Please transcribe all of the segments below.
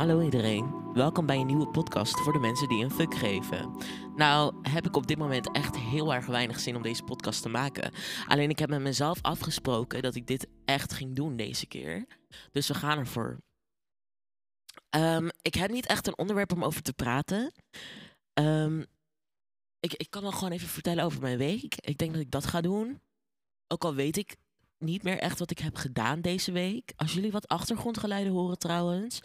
Hallo iedereen, welkom bij een nieuwe podcast voor de mensen die een fuck geven. Nou, heb ik op dit moment echt heel erg weinig zin om deze podcast te maken. Alleen ik heb met mezelf afgesproken dat ik dit echt ging doen deze keer. Dus we gaan ervoor. Ehm, ik heb niet echt een onderwerp om over te praten. Ehm, ik, ik kan wel gewoon even vertellen over mijn week. Ik denk dat ik dat ga doen. Ook al weet ik niet meer echt wat ik heb gedaan deze week. Als jullie wat achtergrondgeluiden horen trouwens.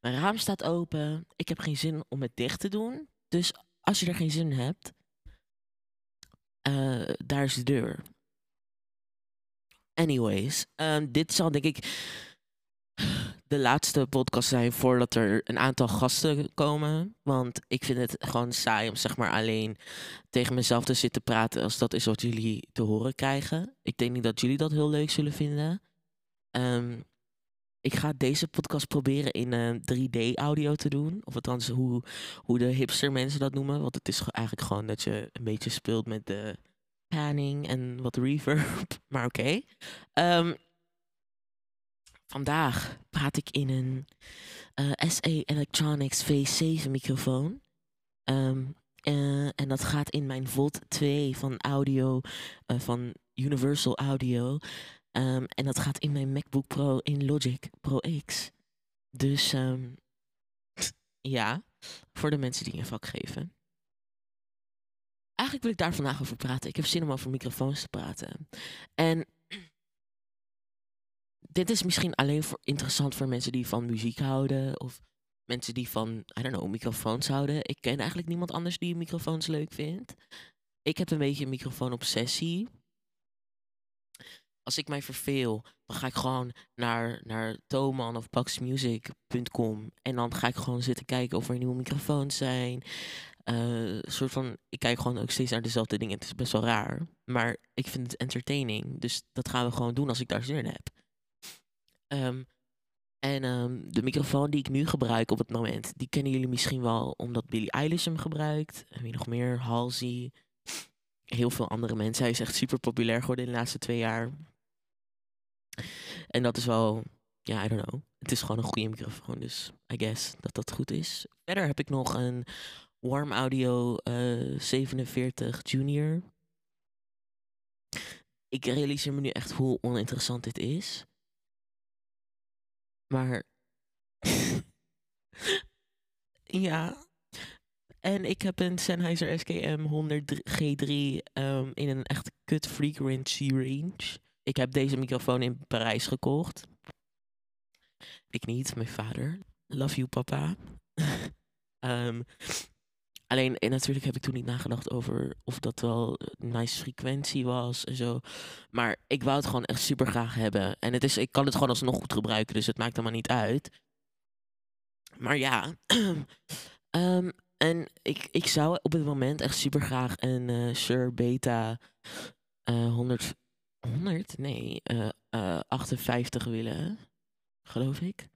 Mijn raam staat open. Ik heb geen zin om het dicht te doen. Dus als je er geen zin in hebt, uh, daar is de deur. Anyways, um, dit zal denk ik de laatste podcast zijn voordat er een aantal gasten komen. Want ik vind het gewoon saai om zeg maar alleen tegen mezelf te zitten praten als dat is wat jullie te horen krijgen. Ik denk niet dat jullie dat heel leuk zullen vinden. Um, ik ga deze podcast proberen in uh, eh, 3D-audio te doen. Of althans, hoe, hoe de hipster mensen dat noemen. Want het is eigenlijk gewoon dat je een beetje speelt met de panning en wat reverb. Maar oké. Um, Vandaag praat ik in een uh, eh, SE Electronics V7 microfoon. Um, uh, en dat gaat in mijn Volt 2 van audio, uh, van Universal Audio. Um, en dat gaat in mijn MacBook Pro in Logic Pro X. Dus um, ja, voor de mensen die een vak geven. Eigenlijk wil ik daar vandaag over praten. Ik heb zin om over microfoons te praten. En dit is misschien alleen voor, interessant voor mensen die van muziek houden. Of mensen die van, I don't know, microfoons houden. Ik ken eigenlijk niemand anders die microfoons leuk vindt. Ik heb een beetje een microfoon-obsessie. Als ik mij verveel, dan ga ik gewoon naar, naar Thoman of paxmusic.com. En dan ga ik gewoon zitten kijken of er nieuwe microfoons zijn. Uh, soort van, ik kijk gewoon ook steeds naar dezelfde dingen. Het is best wel raar. Maar ik vind het entertaining. Dus dat gaan we gewoon doen als ik daar zin in heb. Um, en um, de microfoon die ik nu gebruik op het moment, die kennen jullie misschien wel omdat Billie Eilish hem gebruikt. En wie nog meer, Halsey. Heel veel andere mensen. Hij is echt super populair geworden in de laatste twee jaar. En dat is wel, ja, I don't know. Het is gewoon een goede microfoon, dus I guess dat dat goed is. Verder heb ik nog een Warm Audio uh, eh, 47 Junior. Ik realiseer me nu echt hoe oninteressant dit is. Maar. ja. En ik heb een Sennheiser SKM 100 G3 um, in een echt kut frequency range. Ik heb deze microfoon in Parijs gekocht. Ik niet, mijn vader. Love you, papa. um, alleen, en natuurlijk heb ik toen niet nagedacht over of dat wel een nice frequentie was en zo. Maar ik wou het gewoon echt super graag hebben. En het is, ik kan het gewoon alsnog goed gebruiken, dus het maakt helemaal niet uit. Maar ja. um, en ik, ik zou op het moment echt super graag een uh, Shure Beta uh, 100 100? Nee, uh, uh, 58 willen, geloof ik.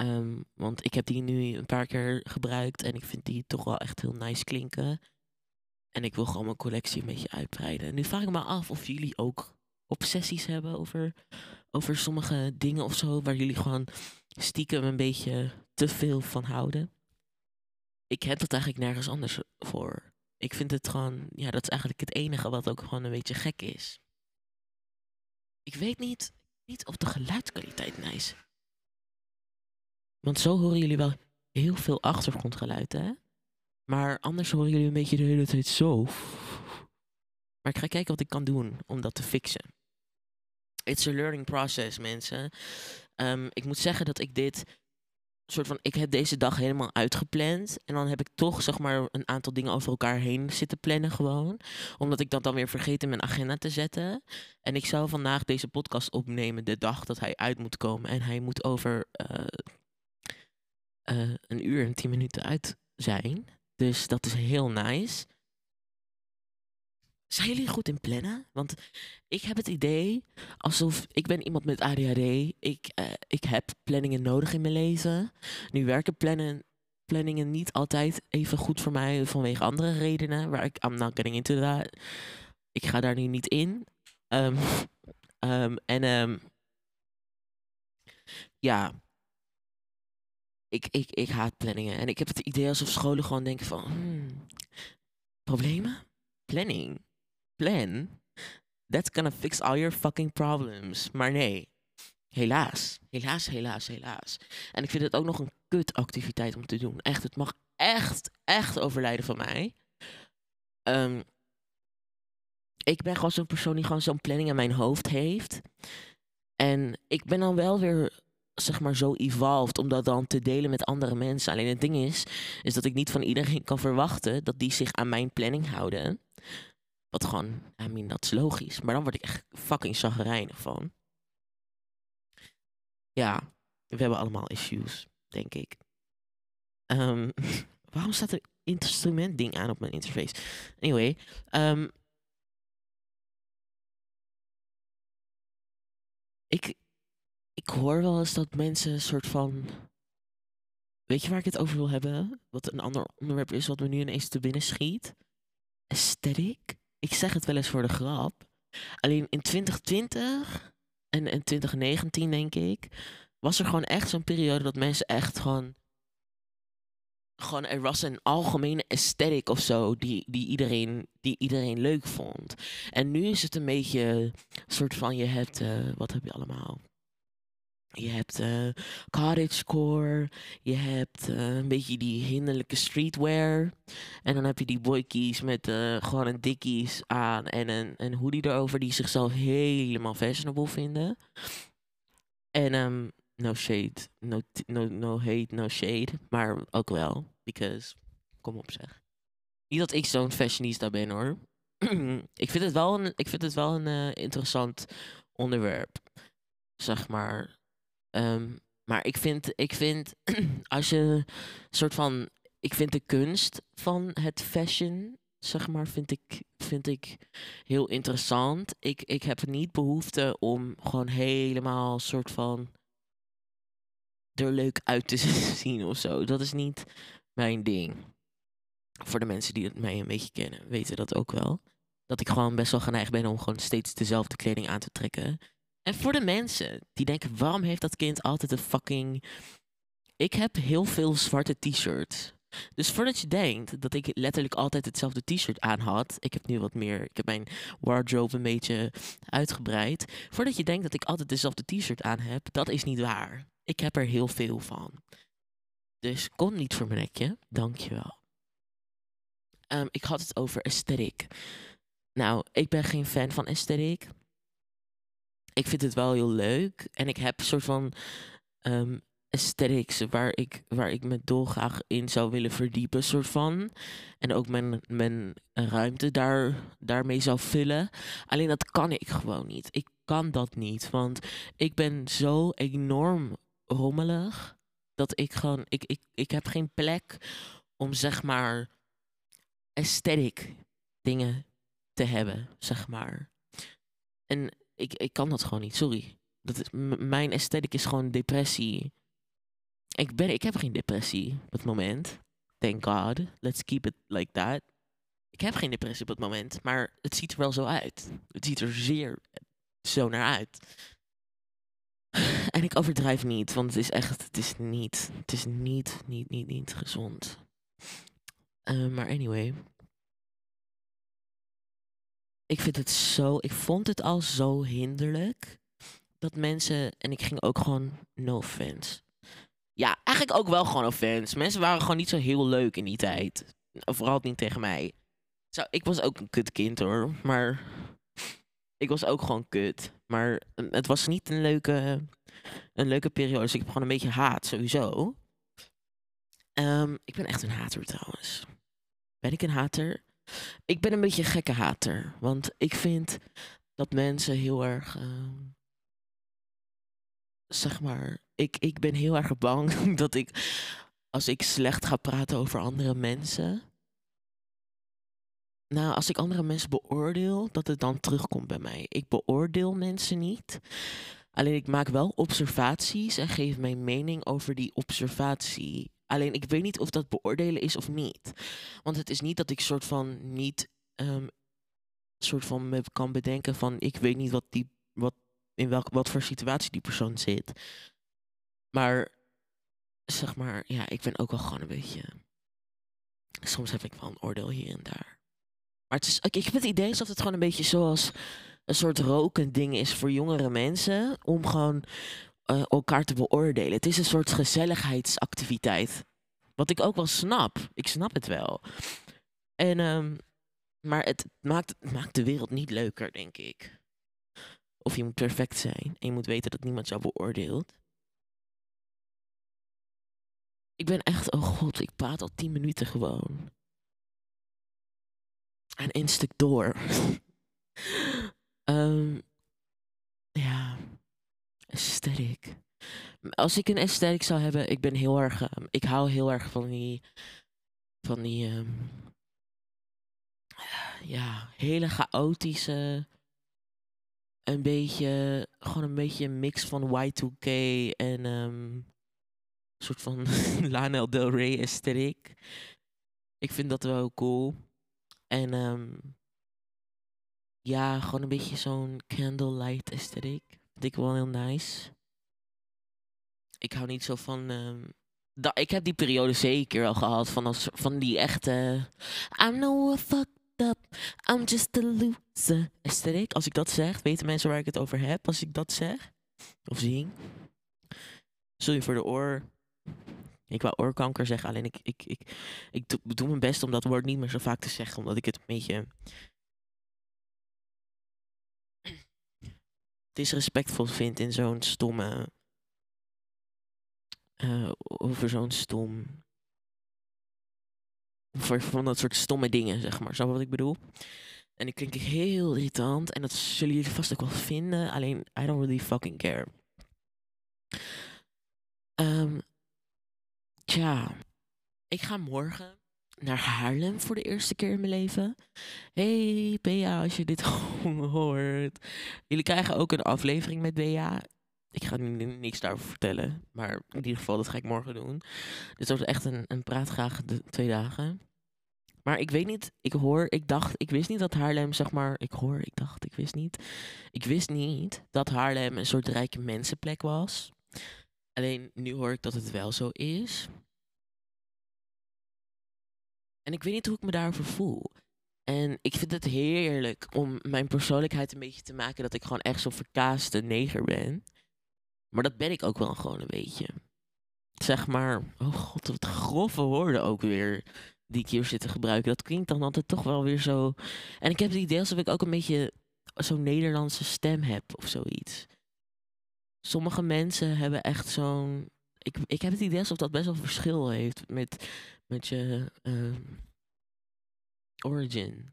Um, want ik heb die nu een paar keer gebruikt en ik vind die toch wel echt heel nice klinken. En ik wil gewoon mijn collectie een beetje uitbreiden. Nu vraag ik me af of jullie ook obsessies hebben over, over sommige dingen of zo, waar jullie gewoon stiekem een beetje te veel van houden. Ik heb dat eigenlijk nergens anders voor. Ik vind het gewoon, ja, dat is eigenlijk het enige wat ook gewoon een beetje gek is. Ik weet niet, niet of de geluidskwaliteit nice. Want zo horen jullie wel heel veel achtergrondgeluid, hè? Maar anders horen jullie een beetje de hele tijd zo. Maar ik ga kijken wat ik kan doen om dat te fixen. It's a learning process, mensen. Um, ik moet zeggen dat ik dit soort van, ik heb deze dag helemaal uitgepland. En dan heb ik toch, zeg maar, een aantal dingen over elkaar heen zitten plannen gewoon. Omdat ik dat dan weer vergeet in mijn agenda te zetten. En ik zou vandaag deze podcast opnemen de dag dat hij uit moet komen. En hij moet over uh, uh, een uur en tien minuten uit zijn. Dus dat is heel nice. Zijn jullie goed in plannen? Want ik heb het idee alsof ik ben iemand met ADHD. Ik, uh, ik heb planningen nodig in mijn leven. Nu werken plannen, planningen niet altijd even goed voor mij vanwege andere redenen. Waar ik, I'm not getting into that. Ik ga daar nu niet in. Um, um, en um, ja, ik, ik, ik haat planningen. En ik heb het idee alsof scholen gewoon denken van... hmm, problemen? Planning. Plan. That's gonna fix all your fucking problems. Maar nee. Helaas. Helaas, helaas, helaas. En ik vind het ook nog een kutactiviteit om te doen. Echt, het mag echt, echt overlijden van mij. Ehm, ik ben gewoon zo'n persoon die gewoon zo'n planning in mijn hoofd heeft. En ik ben dan wel weer, zeg maar, zo evolved om dat dan te delen met andere mensen. Alleen het ding is, is dat ik niet van iedereen kan verwachten dat die zich aan mijn planning houden. Wat gewoon, I mean, dat is logisch. Maar dan word ik echt fucking zagrijnig van. Ja, we hebben allemaal issues, denk ik. Ehm, waarom staat er instrument ding aan op mijn interface? Anyway, ehm, ik, ik hoor wel eens dat mensen een soort van. Weet je waar ik het over wil hebben? Wat een ander onderwerp is wat me nu ineens te binnen schiet. Aesthetic. Ik zeg het wel eens voor de grap. Alleen in 2020 en in 2019, denk ik, was er gewoon echt zo'n periode dat mensen echt gewoon. Gewoon, er was een algemene aesthetic of zo die, die, iedereen, die iedereen leuk vond. En nu is het een beetje een soort van: je hebt. eh, wat heb je allemaal? Je hebt eh cottagecore, je hebt eh, een beetje die hinderlijke streetwear. En dan heb je die boykies met eh, gewoon een dickies aan en een, een hoodie erover die zichzelf helemaal fashionable vinden. En ehm no shade, no, no, no hate, no shade, maar ook wel, because, kom op zeg. Niet dat ik zo'n fashionista ben hoor. ik vind het wel een, ik vind het wel een interessant onderwerp, zeg maar. Ehm, maar ik vind, ik vind als je soort van, ik vind de kunst van het fashion, zeg maar, vind ik, vind ik heel interessant. Ik, ik heb niet behoefte om gewoon helemaal soort van er leuk uit te zien of zo. Dat is niet mijn ding. Voor de mensen die mij een beetje kennen, weten dat ook wel. Dat ik gewoon best wel geneigd ben om gewoon steeds dezelfde kleding aan te trekken. En voor de mensen die denken, waarom heeft dat kind altijd een fucking... Ik heb heel veel zwarte t-shirts. Dus voordat je denkt dat ik letterlijk altijd hetzelfde t-shirt aan had. Ik heb nu wat meer, ik heb mijn wardrobe een beetje uitgebreid. Voordat je denkt dat ik altijd dezelfde t-shirt aan heb, dat is niet waar. Ik heb er heel veel van. Dus kom niet voor mijn nekje, dankjewel. Ehm ik had het over aesthetic. Nou, ik ben geen fan van aesthetic. Ik vind het wel heel leuk. En ik heb een soort van ehm aesthetics waar ik, waar ik me dolgraag in zou willen verdiepen, soort van. En ook mijn, mijn ruimte daar, daarmee zou vullen. Alleen dat kan ik gewoon niet. Ik kan dat niet, want ik ben zo enorm rommelig dat ik gewoon, ik, ik, ik heb geen plek om zeg maar aesthetic dingen te hebben, zeg maar. En ik, ik kan dat gewoon niet, sorry. Dat is, mijn aesthetic is gewoon depressie. Ik, ben, ik heb geen depressie op het moment. Thank God. Let's keep it like that. Ik heb geen depressie op het moment, maar het ziet er wel zo uit. Het ziet er zeer zo naar uit. En ik overdrijf niet, want het is echt, het is niet, het is niet, niet, niet, niet gezond. Eh, maar anyway. Ik vind het zo, ik vond het al zo hinderlijk dat mensen, en ik ging ook gewoon no offense. Ja, eigenlijk ook wel gewoon offense. Mensen waren gewoon niet zo heel leuk in die tijd. Vooral niet tegen mij. Zo, ik was ook een kutkind hoor, maar ik was ook gewoon kut. Maar eh, het was niet een leuke, een leuke periode. Dus ik heb gewoon een beetje haat sowieso. Ehm, ik ben echt een hater trouwens. Ben ik een hater? Ik ben een beetje gekke hater. Want ik vind dat mensen heel erg. ehm, zeg maar. Ik, ik ben heel erg bang dat ik. Als ik slecht ga praten over andere mensen. Nou, als ik andere mensen beoordeel, dat het dan terugkomt bij mij. Ik beoordeel mensen niet. Alleen ik maak wel observaties en geef mijn mening over die observatie. Alleen ik weet niet of dat beoordelen is of niet. Want het is niet dat ik soort van niet ehm, soort van me kan bedenken van ik weet niet wat die wat in welk wat voor situatie die persoon zit. Maar zeg maar, ja, ik ben ook wel gewoon een beetje. Soms heb ik wel een oordeel hier en daar. Maar het is, ik, ik heb het idee alsof het gewoon een beetje zoals een soort rokend ding is voor jongere mensen. Om gewoon eh, elkaar te beoordelen. Het is een soort gezelligheidsactiviteit. Wat ik ook wel snap. Ik snap het wel. En, ehm, maar het maakt, het maakt de wereld niet leuker, denk ik. Of je moet perfect zijn. En je moet weten dat niemand jou beoordeelt. Ik ben echt, oh god, ik praat al tien minuten gewoon. En één stuk door. Ja, aesthetic. Als ik een aesthetic zou hebben, ik ben heel erg, ehm, ik hou heel erg van die, van die, ehm, ja, hele chaotische, een beetje, gewoon een beetje een mix van Y2K en een soort van Lana Del Rey aesthetic. Ik vind dat wel cool. En ja, gewoon een beetje zo'n candlelight aesthetic. Vind ik wel heel nice. Ik hou niet zo van. Da ik heb die periode zeker al gehad van, als, van die echte. I'm no fucked up, I'm just a loser aesthetic. Als ik dat zeg, weten mensen waar ik het over heb als ik dat zeg? Of zing? Sorry voor de oor. Ik wou oorkanker zeggen, alleen ik, ik, ik, ik doe mijn best om dat woord niet meer zo vaak te zeggen, omdat ik het een beetje disrespectvol vind in zo'n stomme. Uh, over zo'n stom. Voor van dat soort stomme dingen, zeg maar. Zo wat ik bedoel? En ik klink heel irritant. En dat zullen jullie vast ook wel vinden. Alleen, I don't really fucking care. Um, tja, ik ga morgen naar Haarlem voor de eerste keer in mijn leven. Hey Bea, als je dit hoort. Jullie krijgen ook een aflevering met Bea. Ik ga niks daarover vertellen. Maar in ieder geval, dat ga ik morgen doen. Dus dat wordt echt een, een praatgraag de twee dagen. Maar ik weet niet, ik hoor, ik dacht, ik wist niet dat Haarlem, zeg maar, ik hoor, ik dacht, ik wist niet. Ik wist niet dat Haarlem een soort rijke mensenplek was. Alleen nu hoor ik dat het wel zo is. En ik weet niet hoe ik me daarover voel. En ik vind het heerlijk om mijn persoonlijkheid een beetje te maken dat ik gewoon echt zo'n verkaaste neger ben. Maar dat ben ik ook wel gewoon een beetje. Zeg maar, oh god, wat grove woorden ook weer die ik hier zit te gebruiken. Dat klinkt dan altijd toch wel weer zo. En ik heb het idee alsof ik ook een beetje zo'n Nederlandse stem heb of zoiets. Sommige mensen hebben echt zo'n. Ik, ik heb het idee alsof dat best wel verschil heeft met, met je uh, origin.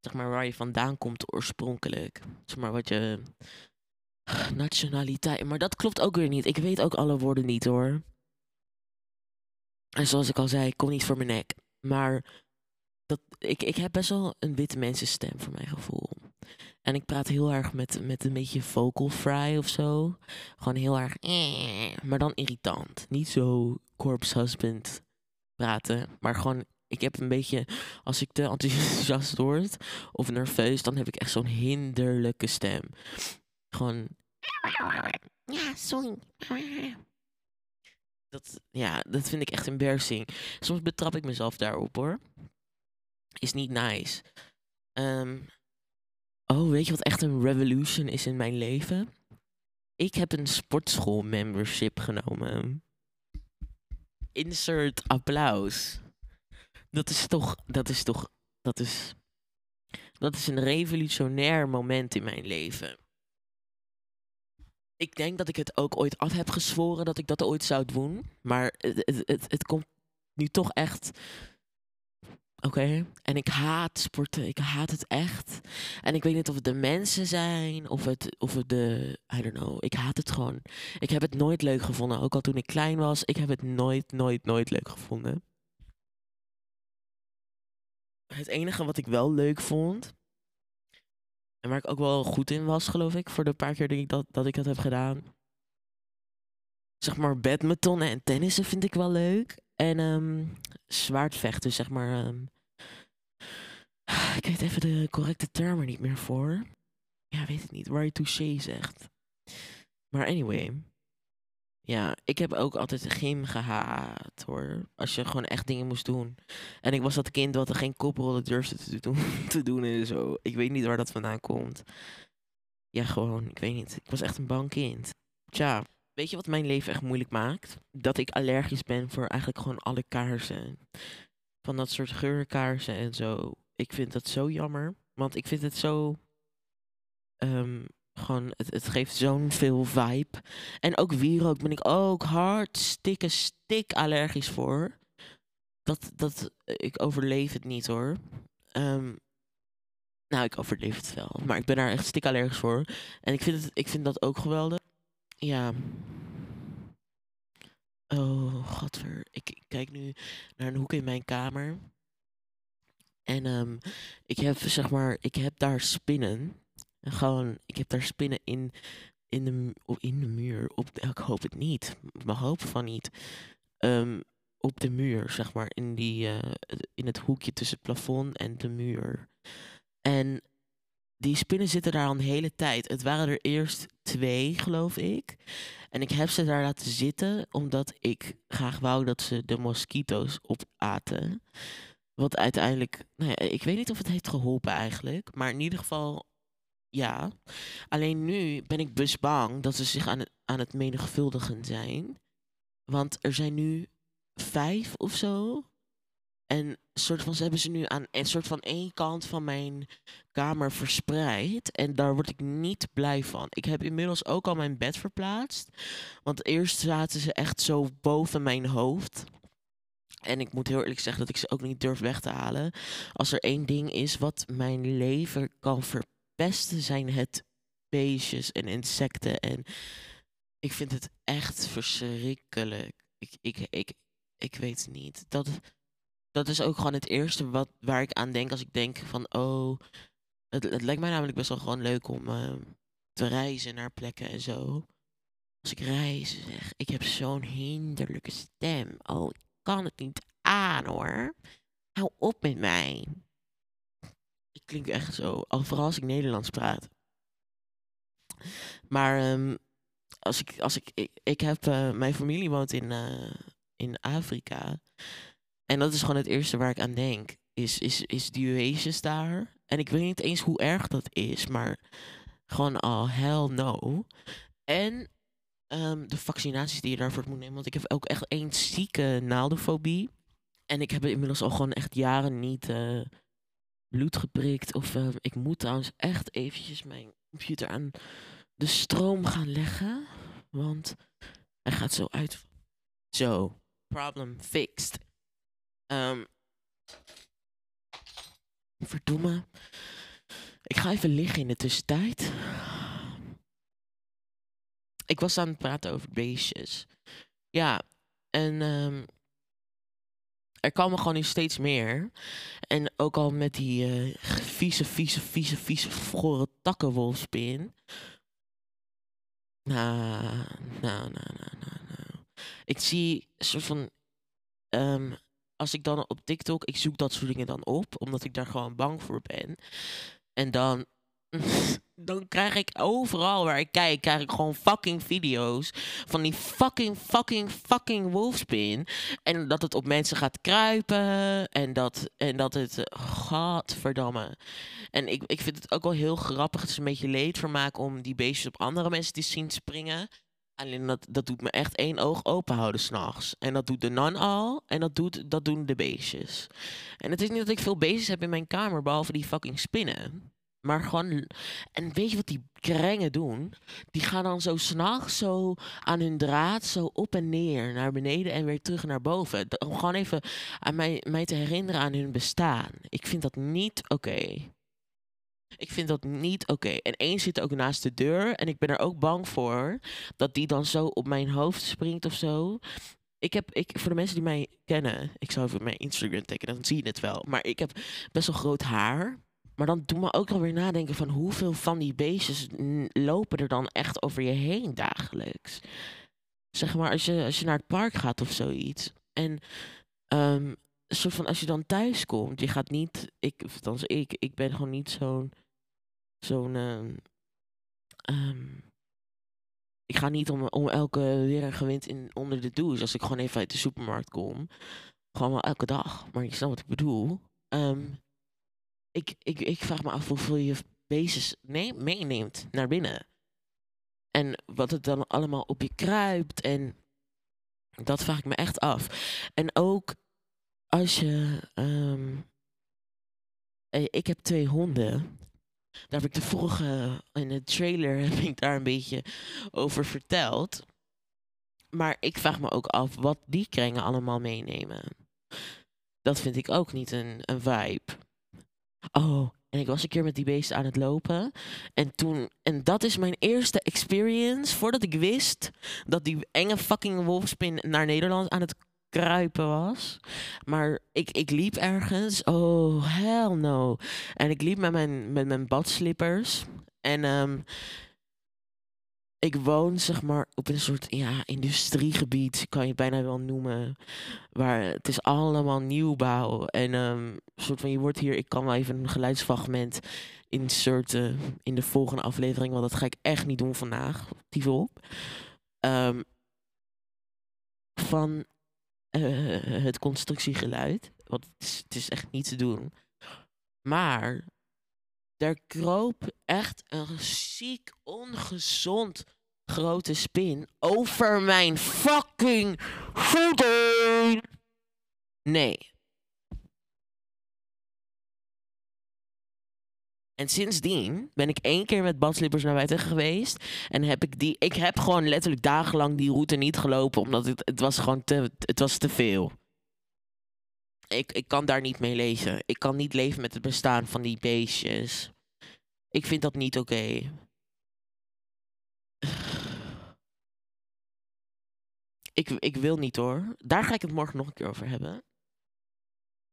Zeg maar waar je vandaan komt oorspronkelijk. Zeg maar wat je nationaliteit. Maar dat klopt ook weer niet. Ik weet ook alle woorden niet hoor. En zoals ik al zei, ik kom niet voor mijn nek. Maar dat, ik, ik heb best wel een witte mensenstem voor mijn gevoel. En ik praat heel erg met, met een beetje vocal fry of zo. Gewoon heel erg. Maar dan irritant. Niet zo corpse husband praten. Maar gewoon. Ik heb een beetje. Als ik te enthousiast word of nerveus, dan heb ik echt zo'n hinderlijke stem. Gewoon. Ja, sorry. Dat, ja, dat vind ik echt embarrassing. Soms betrap ik mezelf daarop hoor. Is niet nice. Um, Oh, weet je wat echt een revolution is in mijn leven? Ik heb een sportschool membership genomen. Insert applaus. Dat is toch, dat is toch, dat is, dat is een revolutionair moment in mijn leven. Ik denk dat ik het ook ooit af heb gezworen dat ik dat ooit zou doen. Maar het, het, het, het komt nu toch echt Oké. En ik haat sporten. Ik haat het echt. En ik weet niet of het de mensen zijn of het, of het de. I don't know. Ik haat het gewoon. Ik heb het nooit leuk gevonden. Ook al toen ik klein was. Ik heb het nooit, nooit, nooit leuk gevonden. Het enige wat ik wel leuk vond. En waar ik ook wel goed in was, geloof ik. Voor de paar keer dat ik dat, dat, ik dat heb gedaan. Zeg maar badminton en tennissen vind ik wel leuk. En um, zwaardvechten, zeg maar. Um, ik weet even de correcte termen niet meer voor. Ja, weet het niet. Waar je touché zegt. Maar anyway. Ja, ik heb ook altijd gym gehaat hoor. Als je gewoon echt dingen moest doen. En ik was dat kind wat er geen koprollen durfde te doen, te doen en zo. Ik weet niet waar dat vandaan komt. Ja, gewoon, ik weet niet. Ik was echt een bang kind. Tja, weet je wat mijn leven echt moeilijk maakt? Dat ik allergisch ben voor eigenlijk gewoon alle kaarsen. Van dat soort geurkaarsen en zo. Ik vind dat zo jammer. Want ik vind het zo. ehm, gewoon, het, het geeft zo'n veel vibe. En ook wierook ben ik ook hartstikke stik allergisch voor. Dat, dat, ik overleef het niet hoor. Ehm, nou, ik overleef het wel. Maar ik ben daar echt stik allergisch voor. En ik vind, het, ik vind dat ook geweldig. Ja. Oh, godver. Ik, ik kijk nu naar een hoek in mijn kamer. En ehm, ik heb, zeg maar, ik heb daar spinnen. En gewoon, ik heb daar spinnen in, in, de, in de muur. Op, ik hoop het niet. Ik hoop van niet. Ehm, op de muur, zeg maar. In, die, eh, in het hoekje tussen het plafond en de muur. En die spinnen zitten daar al een hele tijd. Het waren er eerst twee, geloof ik. En ik heb ze daar laten zitten omdat ik graag wou dat ze de mosquito's opaten. Wat uiteindelijk, nou ja, ik weet niet of het heeft geholpen eigenlijk. Maar in ieder geval, ja. Alleen nu ben ik dus bang dat ze zich aan het, aan het menigvuldigen zijn. Want er zijn nu vijf of zo. En soort van, ze hebben ze nu aan een soort van één kant van mijn kamer verspreid. En daar word ik niet blij van. Ik heb inmiddels ook al mijn bed verplaatst. Want eerst zaten ze echt zo boven mijn hoofd. En ik moet heel eerlijk zeggen dat ik ze ook niet durf weg te halen. Als er één ding is wat mijn leven kan verpesten, zijn het beestjes en insecten. En ik vind het echt verschrikkelijk. Ik, ik, ik, ik weet niet. Dat, dat is ook gewoon het eerste wat, waar ik aan denk als ik denk van, oh, het, het lijkt mij namelijk best wel gewoon leuk om eh, te reizen naar plekken en zo. Als ik reis, zeg, ik heb zo'n hinderlijke stem. Oh, ik kan het niet aan hoor. Hou op met mij. Ik klink echt zo, al vooral als ik Nederlands praat. Maar ehm, als ik, als ik, ik, ik heb, eh, mijn familie woont in, eh, in Afrika. En dat is gewoon het eerste waar ik aan denk. Is, is, is die daar. En ik weet niet eens hoe erg dat is, maar gewoon al hell no. En ehm, de vaccinaties die je daarvoor moet nemen. Want ik heb ook echt één zieke naaldenfobie. En ik heb inmiddels al gewoon echt jaren niet eh, bloed geprikt. Of eh, ik moet trouwens echt eventjes mijn computer aan de stroom gaan leggen. Want hij gaat zo uit. Zo, problem fixed. Ehm verdomme. Ik ga even liggen in de tussentijd. Ik was aan het praten over beestjes. Ja, en ehm, er komen gewoon nu steeds meer. En ook al met die eh, vieze, vieze, vieze, vieze, gore takkenwolfspin. Nou, nou, nou, nou, nou. Ik zie een soort van... ehm, als ik dan op TikTok, ik zoek dat soort dingen dan op, omdat ik daar gewoon bang voor ben. En dan, dan krijg ik overal waar ik kijk, krijg ik gewoon fucking video's van die fucking, fucking, fucking wolfspin. En dat het op mensen gaat kruipen en dat, en dat het, gadverdamme. En ik, ik vind het ook wel heel grappig, het is een beetje leedvermaak om die beestjes op andere mensen te zien springen. Alleen dat, dat doet me echt één oog open houden s'nachts. En dat doet de nan al. En dat, doet, dat doen de beestjes. En het is niet dat ik veel beestjes heb in mijn kamer, behalve die fucking spinnen. Maar gewoon. En weet je wat die krengen doen? Die gaan dan zo s'nachts zo aan hun draad zo op en neer. Naar beneden en weer terug naar boven. Om gewoon even aan mij, mij te herinneren aan hun bestaan. Ik vind dat niet oké. Ik vind dat niet oké. En één zit ook naast de deur. En ik ben er ook bang voor dat die dan zo op mijn hoofd springt of zo. Ik heb, ik, voor de mensen die mij kennen, ik zal even mijn Instagram tekenen, dan zie je het wel. Maar ik heb best wel groot haar. Maar dan doe me ook alweer nadenken van hoeveel van die beestjes lopen er dan echt over je heen dagelijks. Zeg maar, als je, als je naar het park gaat of zoiets. En ehm, soort van als je dan thuis komt, je gaat niet, ik, althans ik, ik ben gewoon niet zo'n, zo'n, ehm, ehm, ik ga niet om, om elke een gewind in onder de douche als ik gewoon even uit de supermarkt kom. Gewoon wel elke dag. Maar je snapt wat ik bedoel. Ehm, ik, ik, ik vraag me af hoeveel je basis neem, meeneemt naar binnen. En wat het dan allemaal op je kruipt. En dat vraag ik me echt af. En ook als je. ehm, eh, ik heb twee honden. Daar heb ik de vorige. In de trailer heb ik daar een beetje over verteld. Maar ik vraag me ook af wat die kringen allemaal meenemen. Dat vind ik ook niet een, een vibe. Oh, en ik was een keer met die beesten aan het lopen. En toen. En dat is mijn eerste experience. Voordat ik wist dat die enge fucking wolfspin naar Nederland aan het kruipen was. Maar ik, ik liep ergens. Oh, hell no. En ik liep met mijn, met mijn badslippers. En ehm, ik woon zeg maar op een soort ja, industriegebied, kan je bijna wel noemen. Waar het is allemaal nieuwbouw. En ehm, soort van, je wordt hier, ik kan wel even een geluidsfragment inserten in de volgende aflevering. Want dat ga ik echt niet doen vandaag. Die op. Ehm, van eh, het constructiegeluid. Want het is, het is echt niet te doen. Maar er kroop echt een ziek ongezond grote spin over mijn fucking voeten. Nee. En sindsdien ben ik één keer met badslippers naar buiten geweest. En heb ik die. Ik heb gewoon letterlijk dagenlang die route niet gelopen. Omdat het, het was gewoon te, het was te veel. Ik, ik kan daar niet mee leven. Ik kan niet leven met het bestaan van die beestjes. Ik vind dat niet oké. Ik, ik wil niet hoor. Daar ga ik het morgen nog een keer over hebben.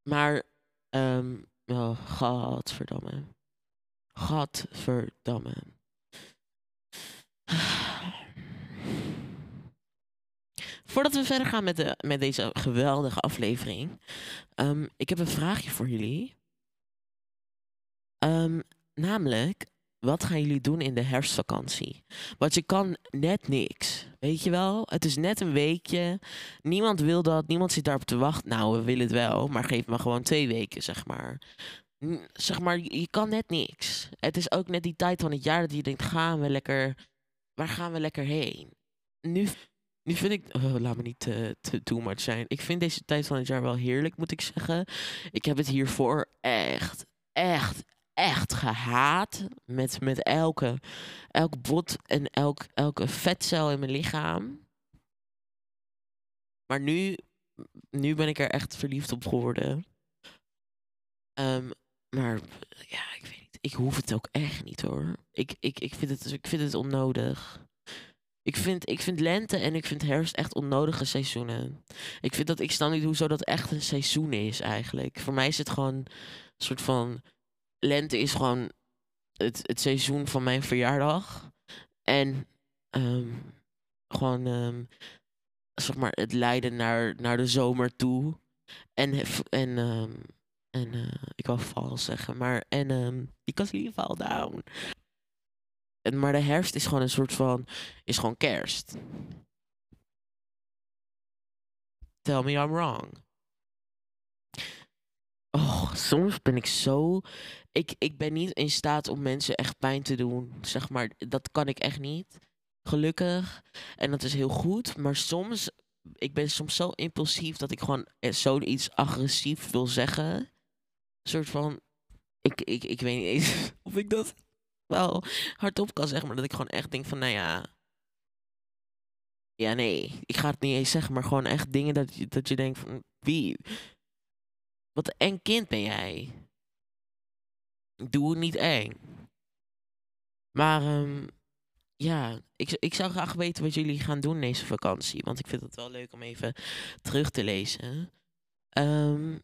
Maar, ehm oh, gadverdamme. Gadverdamme. Voordat we verder gaan met, de, met deze geweldige aflevering. ehm, ik heb een vraagje voor jullie. Ehm, namelijk, wat gaan jullie doen in de herfstvakantie? Want je kan net niks. Weet je wel? Het is net een weekje. Niemand wil dat. Niemand zit daarop te wachten. Nou, we willen het wel. Maar geef me gewoon twee weken, zeg maar. Zeg maar, je kan net niks. Het is ook net die tijd van het jaar dat je denkt, gaan we lekker... Waar gaan we lekker heen? Nu, nu vind ik... oh, laat me niet te, te too much zijn. Ik vind deze tijd van het jaar wel heerlijk, moet ik zeggen. Ik heb het hiervoor echt, echt, echt gehaat. Met, met elke, elk bot en elk, elke vetcel in mijn lichaam. Maar nu, nu ben ik er echt verliefd op geworden. Ehm, maar ja, ik weet niet. Ik hoef het ook echt niet hoor. Ik, ik, ik, vind, het, ik vind het onnodig. Ik vind, ik vind lente en ik vind herfst echt onnodige seizoenen. Ik vind dat, ik snap niet hoezo dat echt een seizoen is eigenlijk. Voor mij is het gewoon een soort van... Lente is gewoon het, het seizoen van mijn verjaardag. En ehm, gewoon, ehm, zeg maar, het leiden naar, naar de zomer toe. En, en, ehm, en eh, ik wou vals zeggen, maar en um, because you fall down. En, maar de herfst is gewoon een soort van, is gewoon kerst. Tell me I'm wrong. Oh, soms ben ik zo. Ik, ik ben niet in staat om mensen echt pijn te doen. Zeg maar, dat kan ik echt niet. Gelukkig. En dat is heel goed. Maar soms. Ik ben soms zo impulsief dat ik gewoon eh, zoiets agressief wil zeggen. Soort van. Ik, ik, ik weet niet eens of ik dat wel hardop kan zeggen. Maar dat ik gewoon echt denk van, nou ja. Ja, nee. Ik ga het niet eens zeggen. Maar gewoon echt dingen dat je, dat je denkt van. Wie? Wat een eng kind ben jij. Doe het niet eng. Maar ehm, ja, ik, ik zou graag weten wat jullie gaan doen deze vakantie. Want ik vind het wel leuk om even terug te lezen. Ehm,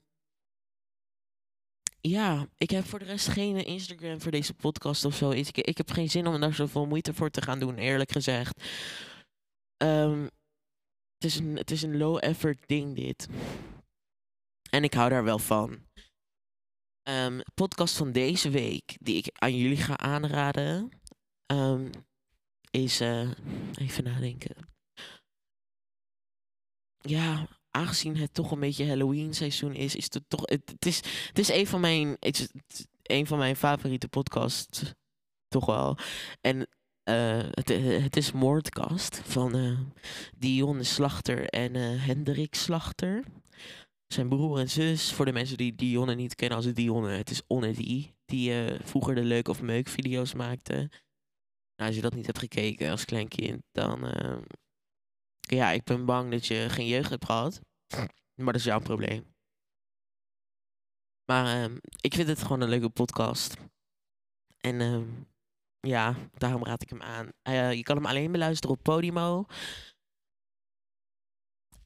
ja, ik heb voor de rest geen Instagram voor deze podcast of zo. Ik, heb geen zin om daar zoveel moeite voor te gaan doen, eerlijk gezegd. Ehm, het, is een, het is een low-effort ding, dit. En ik hou daar wel van. Ehm, podcast van deze week, die ik aan jullie ga aanraden. ehm, is, uh, even nadenken. Ja, aangezien het toch een beetje Halloween seizoen is, is het toch. Het, is, het is een van mijn. Een van mijn favoriete podcasts. Toch wel. En uh, het, het, is Moordkast van uh, Dionne Slachter en uh, Hendrik Slachter. Zijn broer en zus. Voor de mensen die Dionne niet kennen als Dionne. Het is Onne die. Die vroeger de leuk of meuk video's maakte. Nou, als je dat niet hebt gekeken als klein kind, dan ja, ik ben bang dat je geen jeugd hebt gehad. Maar dat is jouw probleem. Maar uh, ik vind het gewoon een leuke podcast. En uh, ja, daarom raad ik hem aan. Uh, je kan hem alleen beluisteren op Podimo.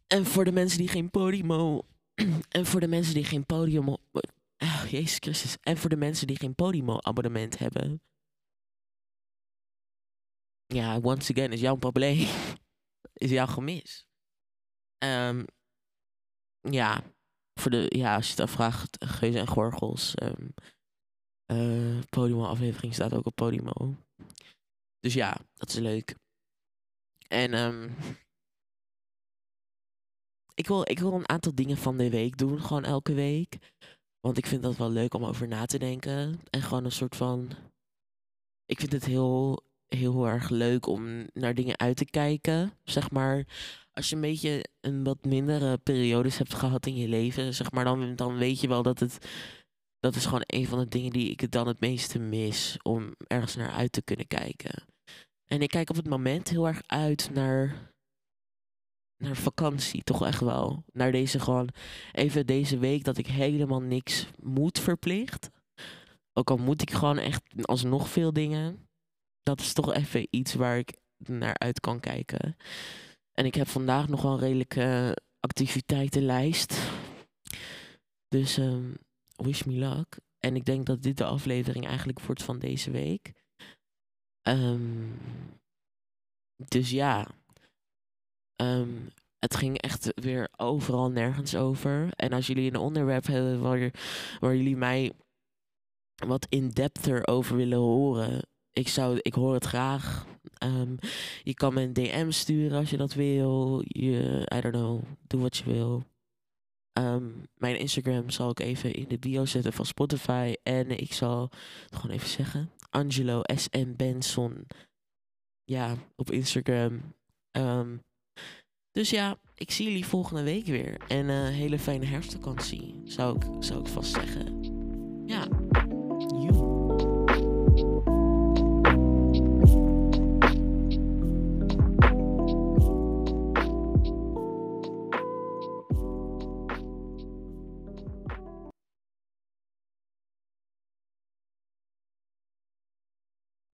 En voor de mensen die geen Podimo... en voor de mensen die geen Podimo... Oh, Jezus Christus. En voor de mensen die geen Podimo-abonnement hebben... Ja, once again is jouw probleem. is jouw gemis. Um, ja, voor de, ja, als je het afvraagt, Geuze en Gorgels. Um, uh, Podimo-aflevering staat ook op Podimo. Dus ja, dat is leuk. En um, ik, wil, ik wil een aantal dingen van de week doen, gewoon elke week. Want ik vind dat wel leuk om over na te denken. En gewoon een soort van. Ik vind het heel heel erg leuk om naar dingen uit te kijken. Zeg maar, als je een beetje een wat mindere periodes hebt gehad in je leven, zeg maar, dan, dan weet je wel dat het. Dat is gewoon een van de dingen die ik dan het meeste mis. Om ergens naar uit te kunnen kijken. En ik kijk op het moment heel erg uit naar. Naar vakantie, toch echt wel. Naar deze gewoon. Even deze week dat ik helemaal niks moet verplicht. Ook al moet ik gewoon echt alsnog veel dingen dat is toch even iets waar ik naar uit kan kijken. En ik heb vandaag nog wel een redelijke activiteitenlijst. Dus um, wish me luck. En ik denk dat dit de aflevering eigenlijk wordt van deze week. Um, dus ja. Um, het ging echt weer overal nergens over. En als jullie een onderwerp hebben waar, waar jullie mij wat in-depther over willen horen, ik, zou, ik hoor het graag. Um, je kan me een DM sturen als je dat wil. Je, I don't know, doe wat je wil. Um, mijn Instagram zal ik even in de bio zetten van Spotify. En ik zal gewoon even zeggen. Angelo S.M. Benson. Ja, op Instagram. Um, dus ja, ik zie jullie volgende week weer. En een uh, hele fijne herfstvakantie, zou ik, zou ik vast zeggen. Ja.